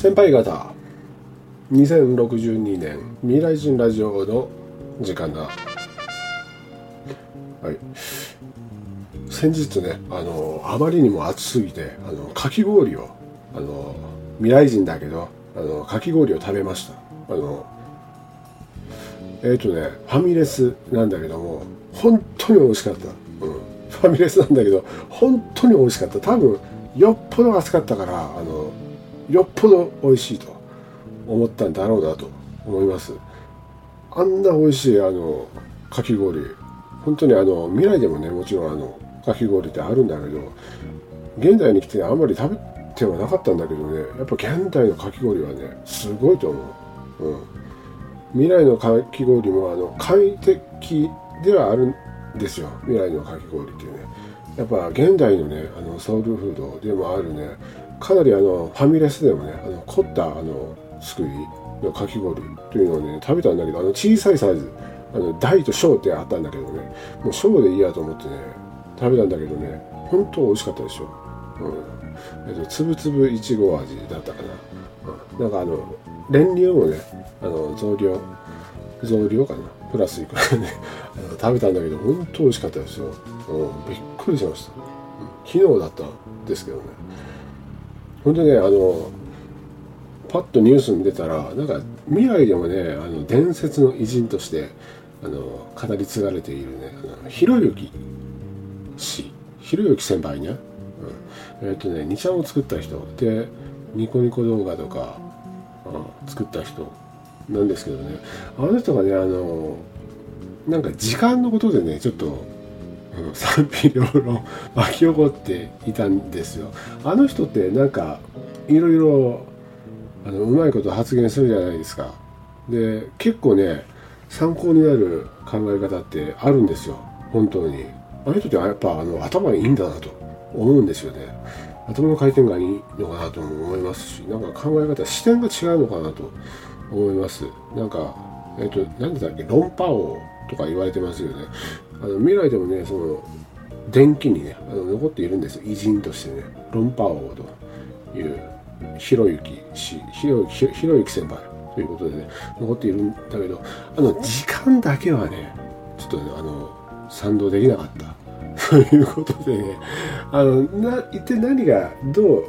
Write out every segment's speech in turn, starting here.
先輩方2062年未来人ラジオの時間だ。はい。先日ねあのあまりにも暑すぎてあのかき氷をあの未来人だけどあのかき氷を食べました。あのえっ、ー、とねファミレスなんだけども本当に美味しかった、うん、ファミレスなんだけど本当に美味しかった。多分よっぽど暑かったからあのよっぽど美味しいと思ったんだろうなと思います。あんな美味しいあのかき氷本当にあの未来でもねもちろんあのかき氷ってあるんだけど現代に来てねあんまり食べてはなかったんだけどねやっぱ現代のかき氷はねすごいと思う、うん、未来のかき氷もあの快適ではあるんですよ。未来のかき氷っていうね。やっぱ現代のねあのソウルフードでもあるねかなりあのファミレスでもねあの凝ったあの作りのかき氷というのをね食べたんだけどあの小さいサイズあの大と小ってあったんだけどねもう小でいいやと思ってね食べたんだけどね本当美味しかったでしょ、うん。えっと、つぶつぶいちご味だったかな、うん、なんかあの練乳もねあの増量増量かな。プラスいくらね 食べたんだけど本当美味しかったですよ、うん、びっくりしました、うん、昨日だったんですけどね。本当ねあのパッとニュースに出たらなんか未来でもねあの伝説の偉人としてあの語り継がれているねあのひろゆき氏。ひろゆき先輩ね、うん、えっ、ー、とね2ちゃんを作った人。でニコニコ動画とか、うん、作った人。なんですけどね。あの人がねあのなんか時間のことでねちょっと賛否両論巻き起こっていたんですよ。あの人ってなんかいろいろあのうまいこと発言するじゃないですか。で結構ね参考になる考え方ってあるんですよ。本当に。あの人ってやっぱあの頭いいんだなと思うんですよね。頭の回転がいいのかなとも思いますしなんか考え方視点が違うのかなと思います。なんかえっ、と何だっけ？論破王とか言われてますよね。あの未来でもねその電気にねあの残っているんです。偉人としてね。論破王というひろゆき氏ひろひろゆき先輩。ということでね残っているんだけどあの時間だけはねちょっとねあの賛同できなかった。ということでねあのな一体何がどう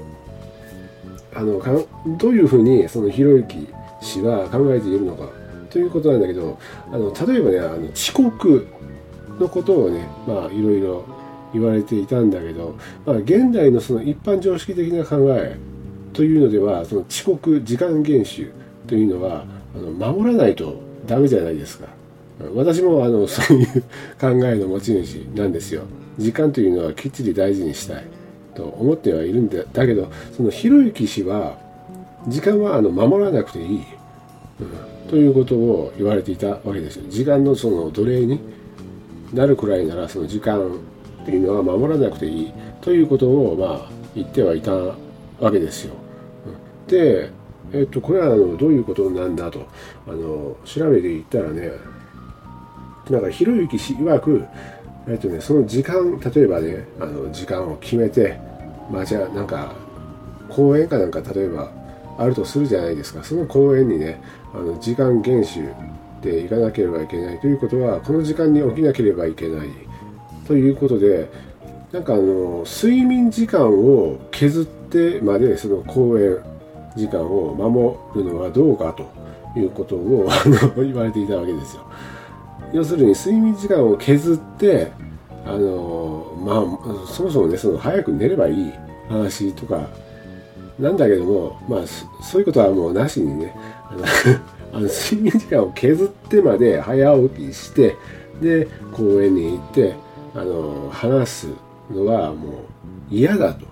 あのかどういうふうにそのひろゆき氏は考えているのか。ということなんだけどあの例えばねあの遅刻。のことをねまあいろいろ言われていたんだけど、まあ、現代のその一般常識的な考えというのではその遅刻時間厳守というのはあの守らないとダメじゃないですか。私もあの そういう考えの持ち主なんですよ。時間というのはきっちり大事にしたいと思ってはいるんだだけどそのひろゆき氏は時間はあの守らなくていい、うん、ということを言われていたわけですよ。時間のその奴隷になるくらいならその時間っていうのは守らなくていいということをまあ言ってはいたわけですよ。で、えっと、これはあのどういうことなんだとあの調べていったらねなんかひろゆき氏曰く、えっとね、その時間例えばねあの時間を決めてまあじゃあなんか公園かなんか例えばあるとするじゃないですかその公園にねあの時間厳守で行かなければいけないということはこの時間に起きなければいけないということでなんかあの睡眠時間を削ってまでその公園時間を守るのはどうかということを言われていたわけですよ。要するに睡眠時間を削ってあのまあそもそもねその早く寝ればいい話とかなんだけどもまあそういうことはもうなしにねあの睡眠時間を削ってまで早起きしてで公園に行ってあの話すのはもう嫌だと。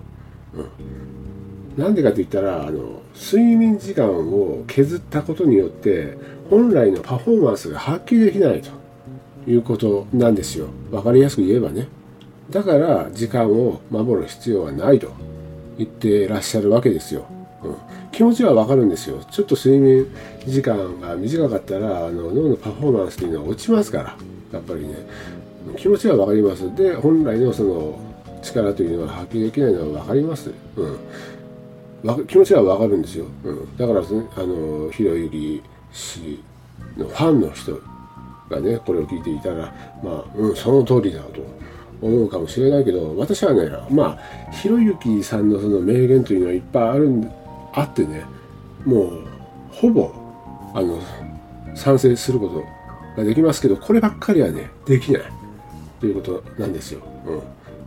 うん、なんでかって言ったらあの睡眠時間を削ったことによって本来のパフォーマンスが発揮できないと。いうことなんですよ。分かりやすく言えばね。だから時間を守る必要はないと言ってらっしゃるわけですよ、うん、気持ちは分かるんですよ。ちょっと睡眠時間が短かったらあの脳のパフォーマンスというのは落ちますから。やっぱりね。気持ちは分かります。で本来のその力というのは発揮できないのは分かります、うん、気持ちはわかるんですよ、うん、だから、ね、あのひろゆき氏のファンの人がねこれを聞いていたらまあ、うん、その通りだと思うかもしれないけど私はねまあひろゆきさんのその名言というのはいっぱいあるあってねもうほぼあの賛成することができますけどこればっかりはねできない。ということなんですよ、うん、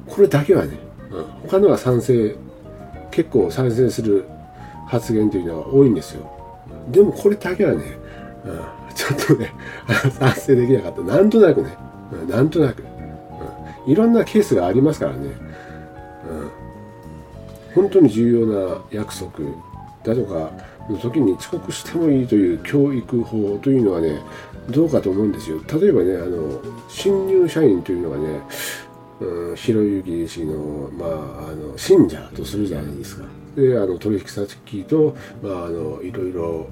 これだけはね、うん、他のは賛成結構賛成する発言というのは多いんですよ。でもこれだけはね、うん、ちょっとね 賛成できなかった。なんとなくね、うん、なんとなく。いろんなケースがありますからね、うん、本当に重要な約束。だとかの時に遅刻してもいいという教育法というのはねどうかと思うんですよ。例えばねあの新入社員というのがね、うん、ひろゆき氏の,、まあ、あの信者とするじゃないですか。であの取引先と、まあ、あのいろいろ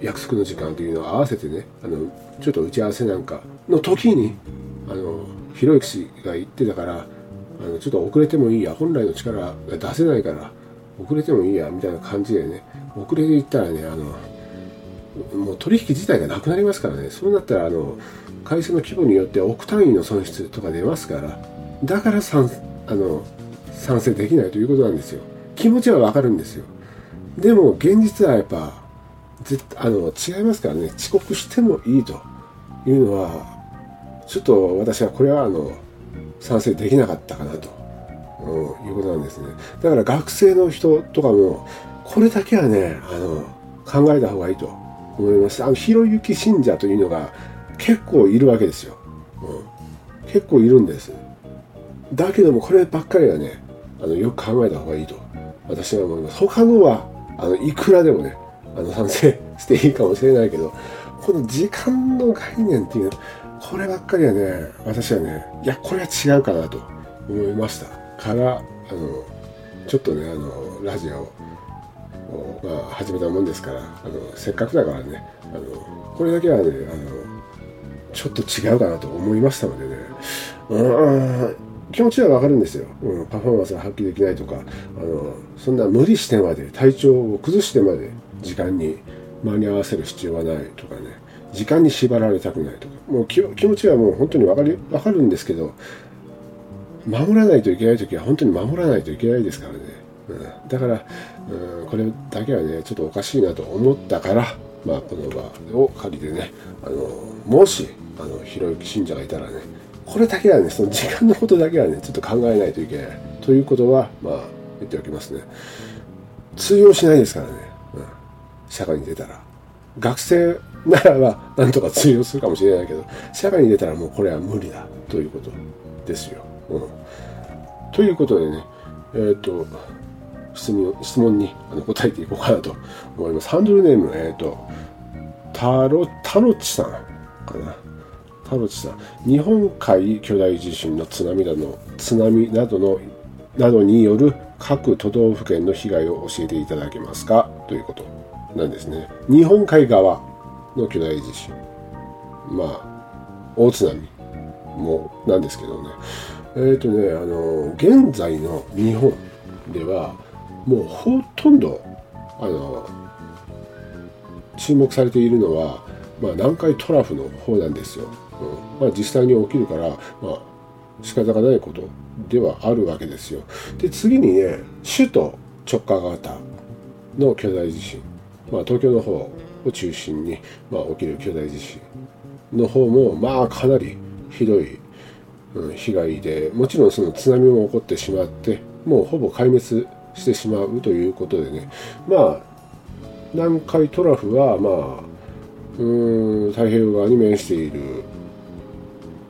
約束の時間というのを合わせてねあのちょっと打ち合わせなんかの時にあのひろゆき氏が言ってたからあのちょっと遅れてもいいや本来の力が出せないから遅れてもいいやみたいな感じでね遅れていったらねあのもう取引自体がなくなりますからね。そうなったらあの会社の規模によって億単位の損失とか出ますからだから賛あの賛成できないということなんですよ。気持ちはわかるんですよ。でも現実はやっぱ絶あの違いますからね。遅刻してもいいというのはちょっと私はこれはあの賛成できなかったかなと、うん、いうことなんですね。だから学生の人とかもこれだけはねあの考えた方がいいと思います。あのひろゆき信者というのが結構いるわけですよ、うん、結構いるんです。だけどもこればっかりはねあのよく考えた方がいいと私は思います。他のはあのいくらでもねあの賛成していいかもしれないけどこの時間の概念っていうこればっかりはね、私はね、いや、これは違うかなと思いました。から、あの、ちょっとね、あの、ラジオを、まあ、始めたもんですから、あの、せっかくだからね、あの、これだけはね、あの、ちょっと違うかなと思いましたのでね、うん、気持ちはわかるんですよ、うん。パフォーマンスが発揮できないとか、あの、そんな無理してまで、体調を崩してまで時間に間に合わせる必要はないとかね、時間に縛られたくないとかもう気持ちはもう本当に分かり分かるんですけど守らないといけない時は本当に守らないといけないですからね、うん、だから、うん、これだけはねちょっとおかしいなと思ったから、まあ、この場を借りてねあのもしあのひろゆき信者がいたらねこれだけはねその時間のことだけはねちょっと考えないといけない。ということはまあ言っておきますね。通用しないですからね、うん、社会に出たら。学生ならばなんとか通用するかもしれないけど社会に出たらもうこれは無理だ。ということですよ。うん、ということでねえっ、ー、と質問質問に答えていこうかなと思います。ハンドルネームえっ、ー、とタロタロチさんかな。タロチさん日本海巨大地震の津波などの津波などのなどによる各都道府県の被害を教えていただけますか？ということなんですね。日本海側の巨大地震まあ大津波もなんですけどねえっ、ー、とねあの現在の日本ではもうほとんどあの注目されているのは、まあ、南海トラフの方なんですよ、うん。まあ、実際に起きるから、まあ、仕方がないことではあるわけですよ。で次にね首都直下型の巨大地震、まあ、東京の方を中心に、まあ、起きる巨大地震の方もまあかなりひどい、うん、被害でもちろんその津波も起こってしまってもうほぼ壊滅してしまうということでね。まあ南海トラフはまあうん太平洋側に面している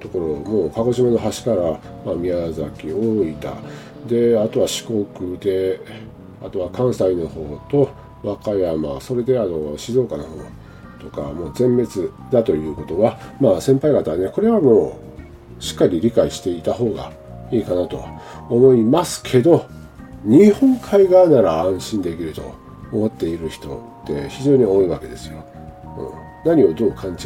ところもう鹿児島の端から、まあ、宮崎大分。であとは四国であとは関西の方と和歌山それであの静岡の方とかもう全滅だということはまあ先輩方はねこれはもうしっかり理解していた方がいいかなと思いますけど日本海側なら安心できると思っている人って非常に多いわけですよ。うん、何をどう勘違い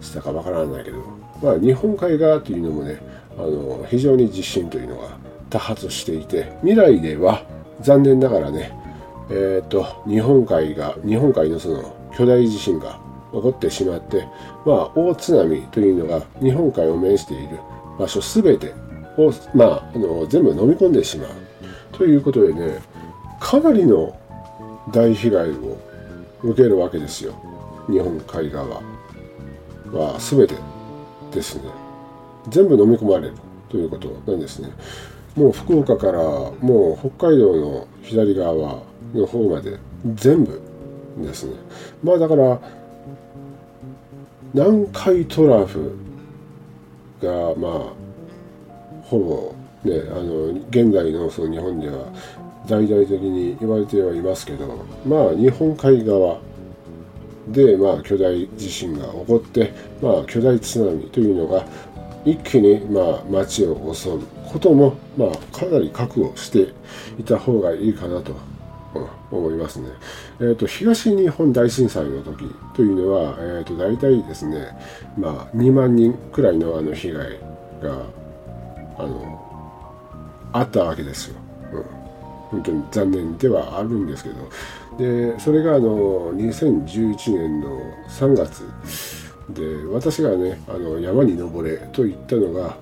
したかわからないけど、まあ、日本海側というのもねあの非常に地震というのが多発していて未来では残念ながらねえっ、と、日本海が、日本海のその巨大地震が起こってしまって、まあ、大津波というのが日本海を面している場所すべてを、まあ、あの、全部飲み込んでしまう。ということでね、かなりの大被害を受けるわけですよ。日本海側は全てですね。全部飲み込まれるということなんですね。もう福岡からもう北海道の左側の方まで全部ですね。まあだから、南海トラフがまあほぼねあの現在のその日本では大々的に言われてはいますけどまあ日本海側でまあ巨大地震が起こってまあ巨大津波というのが一気にまあ町を襲うこともまあかなり覚悟していた方がいいかなと。思いますね。え、ー、と、東日本大震災の時というのは、え、ー、と、大体ですね、まあ、2万人くらいのあの被害が、あの、あったわけですよ。うん。本当に残念ではあるんですけど。で、それがあの、2011年の3月で、私がね、あの、山に登れと言ったのが、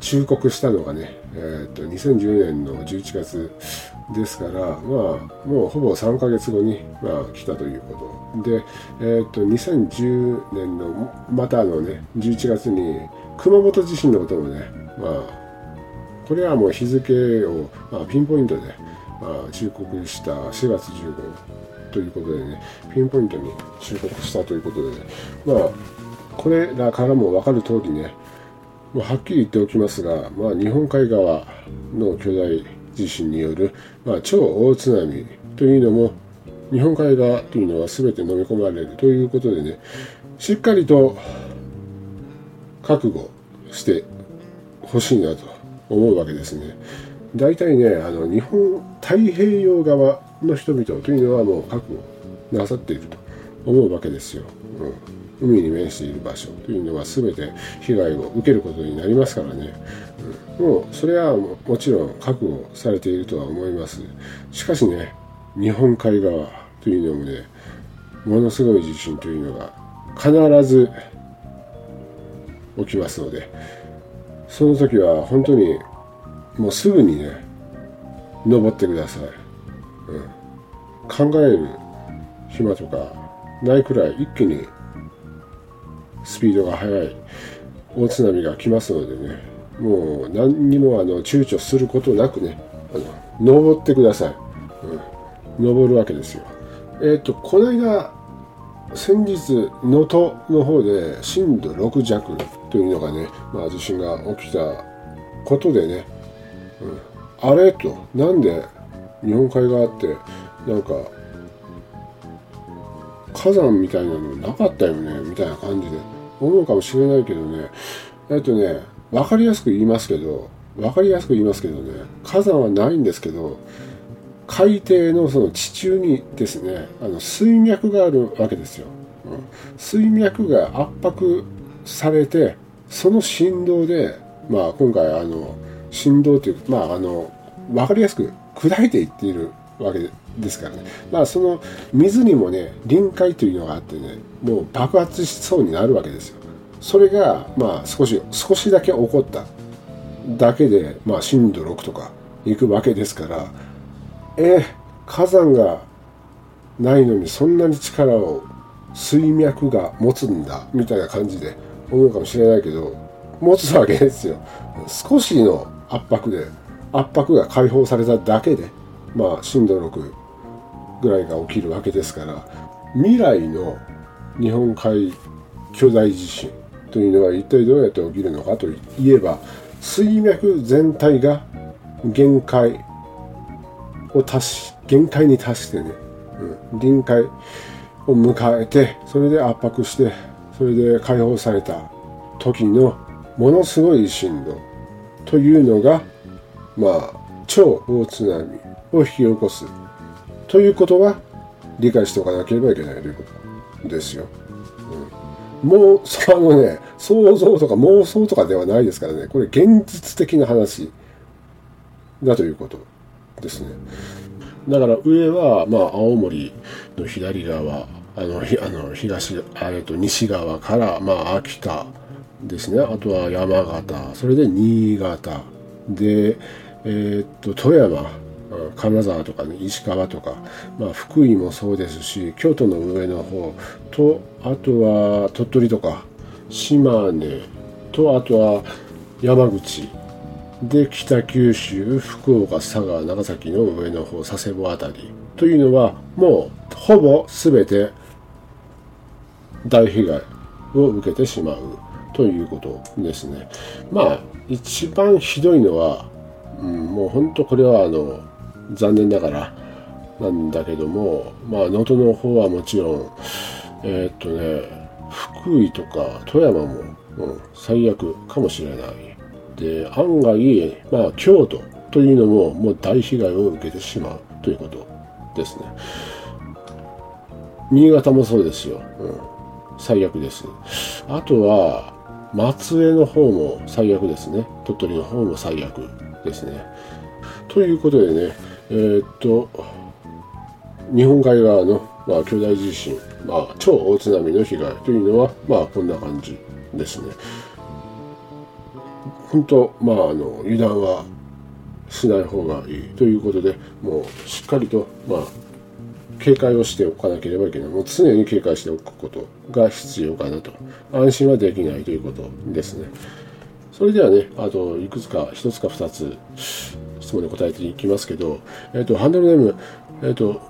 忠告したのがね、えー、と2010年の11月ですから、まあ、もうほぼ3ヶ月後に、まあ、来たということ。で、えー、と2010年のまたのね11月に熊本地震のこともね、まあ、これはもう日付を、まあ、ピンポイントで、まあ、忠告した4月15日ということでねピンポイントに忠告したということでねまあこれらからも分かる通りねまはっきり言っておきますが、まあ、日本海側の巨大地震による、まあ、超大津波というのも日本海側というのは全て飲み込まれるということでねしっかりと覚悟してほしいなと思うわけですね。大体ねあの日本太平洋側の人々というのはもう覚悟なさっていると思うわけですよ。うん海に面している場所というのは全て被害を受けることになりますからね、うん、もうそれはもちろん覚悟されているとは思います。しかしね日本海側というのもねものすごい地震というのが必ず起きますのでその時は本当にもうすぐにね登ってください、うん、考える暇とかないくらい一気にスピードが速い。大津波が来ますのでね。もう何にもあの躊躇することなくねあの登ってください、うん、登るわけですよ。えっ、ー、とこの間先日能登の方で震度6弱というのがね、まあ、地震が起きたことでね、うん、あれとなんで日本海側ってなんか火山みたいなのなかったよねみたいな感じで。思うかもしれないけどね、えっとね、わかりやすく言いますけど、わかりやすく言いますけどね、火山はないんですけど、海底のその地中にですね、あの水脈があるわけですよ。うん、水脈が圧迫されて、その振動で、まあ今回あの、振動というか、まああの、わかりやすく砕いていっているわけですからね。まあその水にもね、臨界というのがあってね、もう爆発しそうになるわけですよ。それが、まあ少し、少しだけ起こっただけで、まあ震度6とか行くわけですから、え、火山がないのにそんなに力を水脈が持つんだ、みたいな感じで思うかもしれないけど、持つわけですよ。少しの圧迫で、圧迫が解放されただけで、まあ震度6ぐらいが起きるわけですから未来の日本海巨大地震というのは一体どうやって起きるのかといえば水脈全体が限界を達し限界に達してね、うん、臨界を迎えてそれで圧迫してそれで解放された時のものすごい震度というのがまあ超大津波を引き起こすということは理解しておかなければいけないということですよ。うん、もう、そのね、想像とか妄想とかではないですからね、これ現実的な話だということですね。だから上は、まあ、青森の左側、あの、あの東、えっと、西側から、まあ、秋田ですね。あとは山形、それで新潟、で、えー、っと、富山、金沢とかね、石川とか、まあ、福井もそうですし、京都の上の方と、あとは鳥取とか、島根と、あとは山口、で、北九州、福岡、佐賀、長崎の上の方、佐世保あたりというのは、もう、ほぼ全て大被害を受けてしまうということですね。まあ、一番ひどいのは、うん、もう本当これはあの、残念ながらなんだけども、まあ、能登の方はもちろん、えー、っとね、福井とか富山も、うん、最悪かもしれない。で、案外、まあ、京都というのももう大被害を受けてしまうということですね。新潟もそうですよ。うん、最悪です。あとは、松江の方も最悪ですね。鳥取の方も最悪ですね。ということでね、えー、っと、日本海側の、まあ、巨大地震、まあ、超大津波の被害というのは、まあ、こんな感じですね。本当、まあ、あの、油断はしない方がいいということで、もう、しっかりと、まあ、警戒をしておかなければいけない。もう常に警戒しておくことが必要かなと。安心はできないということですね。それではね、あと、いくつか、一つか二つ、質問に答えていきますけど、えっ、と、ハンドルネーム、えっ、と、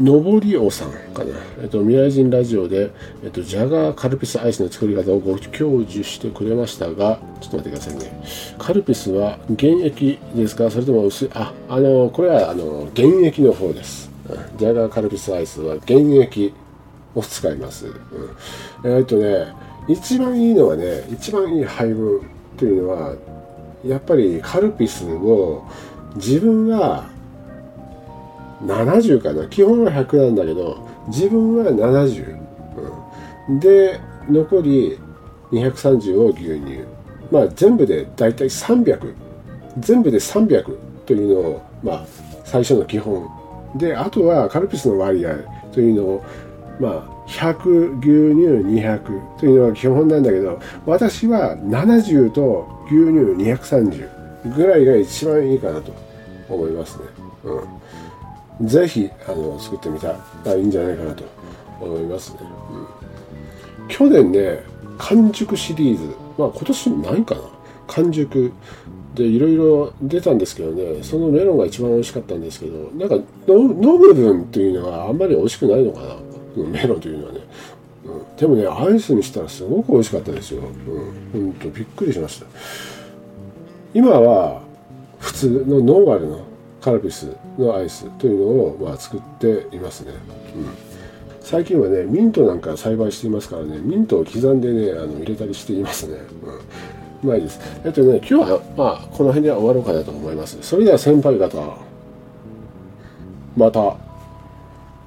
のぼりおさんかな。えっ、と、未来人ラジオで、えっ、と、ジャガーカルピスアイスの作り方をご教授してくれましたが、ちょっと待ってくださいね。カルピスは原液ですか？それとも薄い、あ、あの、これは、あの、原液の方です。ジャガーカルピスアイスは原液を使います。うん、えっ、とね、一番いいのはね、一番いい配分というのは、やっぱりカルピスを自分は70かな。基本は100なんだけど自分は70、うん、で残り230を牛乳。まあ全部でだいたい300全部で300というのをまあ最初の基本。であとはカルピスの割合というのをまあ100牛乳200というのが基本なんだけど私は70と牛乳230ぐらいが一番いいかなと。思いますね。うん。ぜひ、あの、作ってみたらいいんじゃないかなと思いますね。うん。去年ね、完熟シリーズ、まあ今年ないかな。完熟でいろいろ出たんですけどね、そのメロンが一番美味しかったんですけど、なんか飲む分っていうのはあんまり美味しくないのかな。メロンというのはね。うん、でもね、アイスにしたらすごく美味しかったですよ。うん。ほんとびっくりしました。今は、普通のノーマルの。カルピスのアイスというのを、まあ、作っていますね、うん、最近はねミントなんか栽培していますからね。ミントを刻んでねあの入れたりしていますね、うん、うまいです。えっとね今日はまあこの辺で終わろうかなと思います。それでは先輩方また。